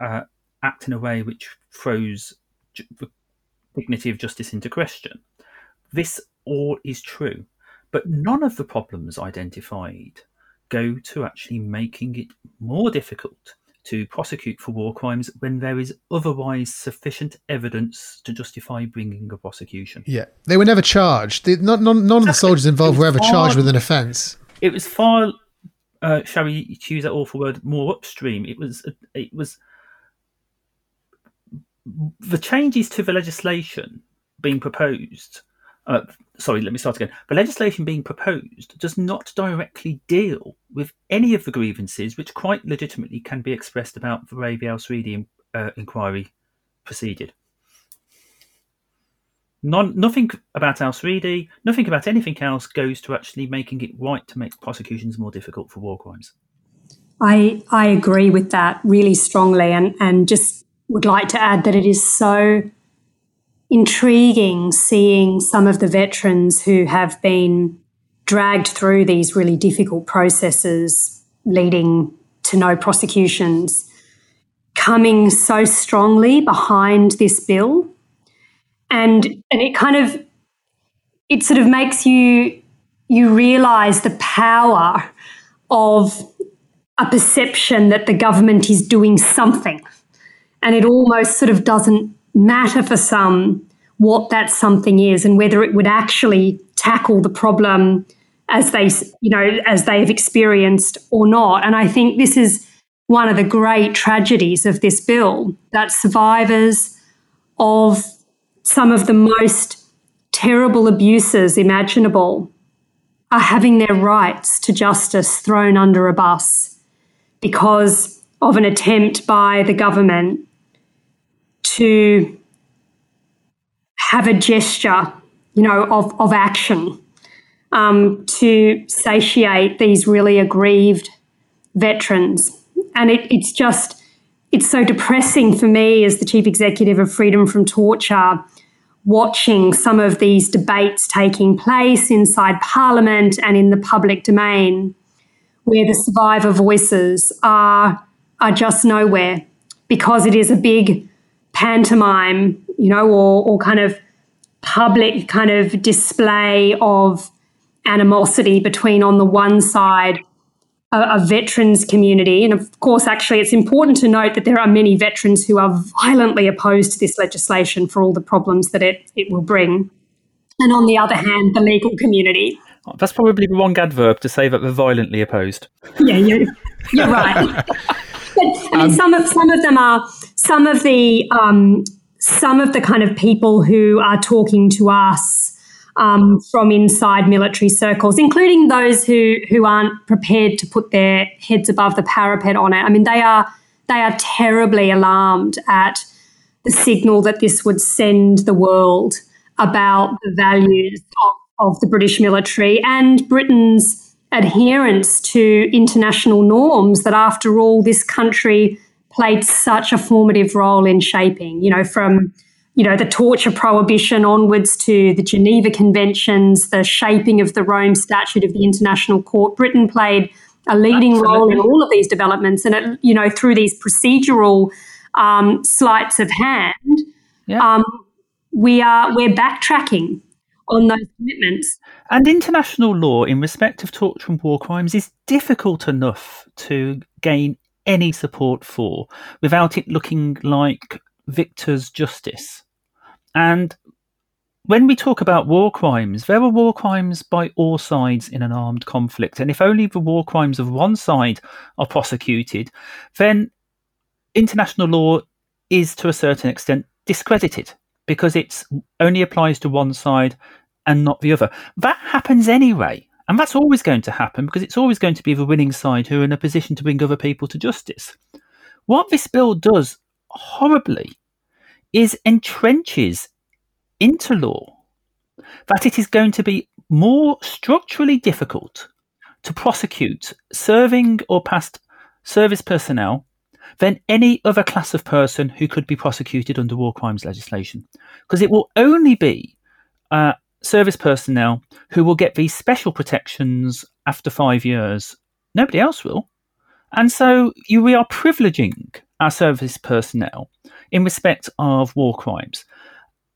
uh, act in a way which throws the dignity of justice into question. This all is true, but none of the problems identified go to actually making it more difficult to prosecute for war crimes when there is otherwise sufficient evidence to justify bringing a prosecution. Yeah, they were never charged. They, not, none, none of the soldiers involved were ever far, charged with an offence. It was far uh, shall we choose that awful word, more upstream. It was it was the changes to the legislation being proposed. Uh, sorry, let me start again. The legislation being proposed does not directly deal with any of the grievances which quite legitimately can be expressed about the Al Sweady uh, inquiry proceeded. None, nothing about Al Sweady, nothing about anything else goes to actually making it right to make prosecutions more difficult for war crimes. I I agree with that really strongly, and and just would like to add that it is so intriguing seeing some of the veterans who have been dragged through these really difficult processes leading to no prosecutions coming so strongly behind this bill. And and it kind of it sort of makes you you realize the power of a perception that the government is doing something and it almost sort of doesn't matter for some what that something is and whether it would actually tackle the problem as they you know as they have experienced or not. And i think this is one of the great tragedies of this bill that survivors of some of the most terrible abuses imaginable are having their rights to justice thrown under a bus because of an attempt by the government to have a gesture, you know, of, of action um, to satiate these really aggrieved veterans. And it, it's just, it's so depressing for me as the chief executive of Freedom from Torture watching some of these debates taking place inside Parliament and in the public domain, where the survivor voices are, are just nowhere because it is a big pantomime, you know, or, or kind of public kind of display of animosity between, on the one side, a, a, veterans community. And of course, actually, it's important to note that there are many veterans who are violently opposed to this legislation for all the problems that it, it will bring. And on the other hand, the legal community. That's probably the wrong adverb to say that they're violently opposed. Yeah, you're, you're right. but I mean, um, some of some of them are some of the um, some of the kind of people who are talking to us um, from inside military circles, including those who who aren't prepared to put their heads above the parapet on it. I mean, they are they are terribly alarmed at the signal that this would send the world about the values of, of the British military and Britain's adherence to international norms. That after all, this country played such a formative role in shaping. You know, from you know, the torture prohibition onwards to the Geneva Conventions, the shaping of the Rome Statute of the International Court. Britain played a leading Absolutely. role in all of these developments, and it, you know, through these procedural um, sleights of hand, yeah. um, we are we're backtracking on those commitments. And international law in respect of torture and war crimes is difficult enough to gain any support for without it looking like victor's justice. And when we talk about war crimes, there are war crimes by all sides in an armed conflict. And if only the war crimes of one side are prosecuted, then international law is to a certain extent discredited because it only applies to one side and not the other. That happens anyway. And that's always going to happen because it's always going to be the winning side who are in a position to bring other people to justice. What this bill does horribly is entrenches into law that it is going to be more structurally difficult to prosecute serving or past service personnel than any other class of person who could be prosecuted under war crimes legislation. Because it will only be uh, service personnel who will get these special protections after five years. Nobody else will. And so you, we are privileging our service personnel in respect of war crimes.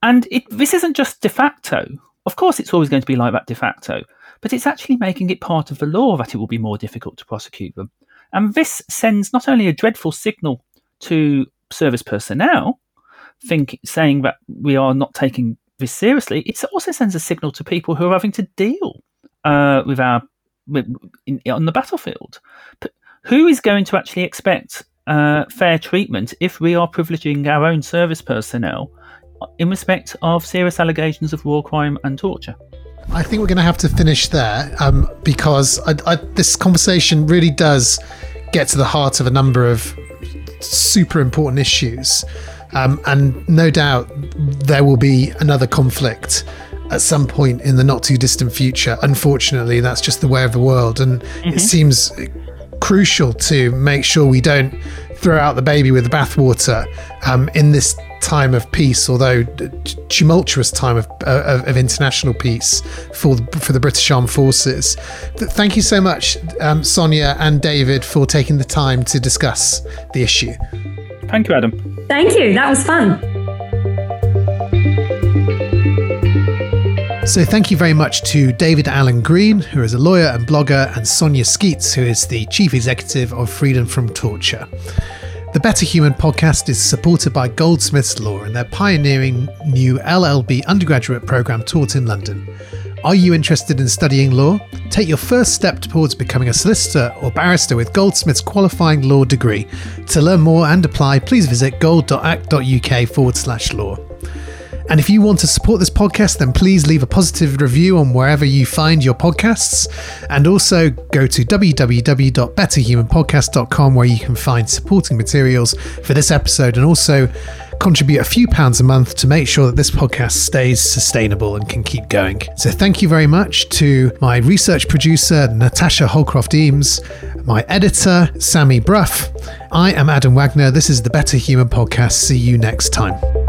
And it, this isn't just de facto. Of course, it's always going to be like that de facto, but it's actually making it part of the law that it will be more difficult to prosecute them. And this sends not only a dreadful signal to service personnel, think, saying that we are not taking this seriously, it also sends a signal to people who are having to deal uh, with our in, on the battlefield. But who is going to actually expect uh, fair treatment if we are privileging our own service personnel in respect of serious allegations of war crime and torture? I think we're going to have to finish there um, because I, I, this conversation really does get to the heart of a number of super important issues. Um, and no doubt there will be another conflict at some point in the not too distant future. Unfortunately, that's just the way of the world. And mm-hmm. it seems crucial to make sure we don't throw out the baby with the bathwater um, in this time of peace, although tumultuous time of, uh, of international peace for the, for the British Armed Forces. Thank you so much, um, Sonia and David, for taking the time to discuss the issue. Thank you, Adam. Thank you. That was fun. So, thank you very much to David Allen Green, who is a lawyer and blogger, and Sonia Sceats, who is the chief executive of Freedom from Torture. The Better Human podcast is supported by Goldsmiths Law and their pioneering new LLB undergraduate program taught in London. Are you interested in studying law? Take your first step towards becoming a solicitor or barrister with Goldsmiths qualifying law degree. To learn more and apply, please visit gold.ac.uk forward slash law. And if you want to support this podcast, then please leave a positive review on wherever you find your podcasts. And also go to www.betterhumanpodcast.com where you can find supporting materials for this episode and also contribute a few pounds a month to make sure that this podcast stays sustainable and can keep going. So thank you very much to my research producer, Natasha Holcroft Eames, my editor, Sammy Bruff. I am Adam Wagner. This is the Better Human Podcast. See you next time.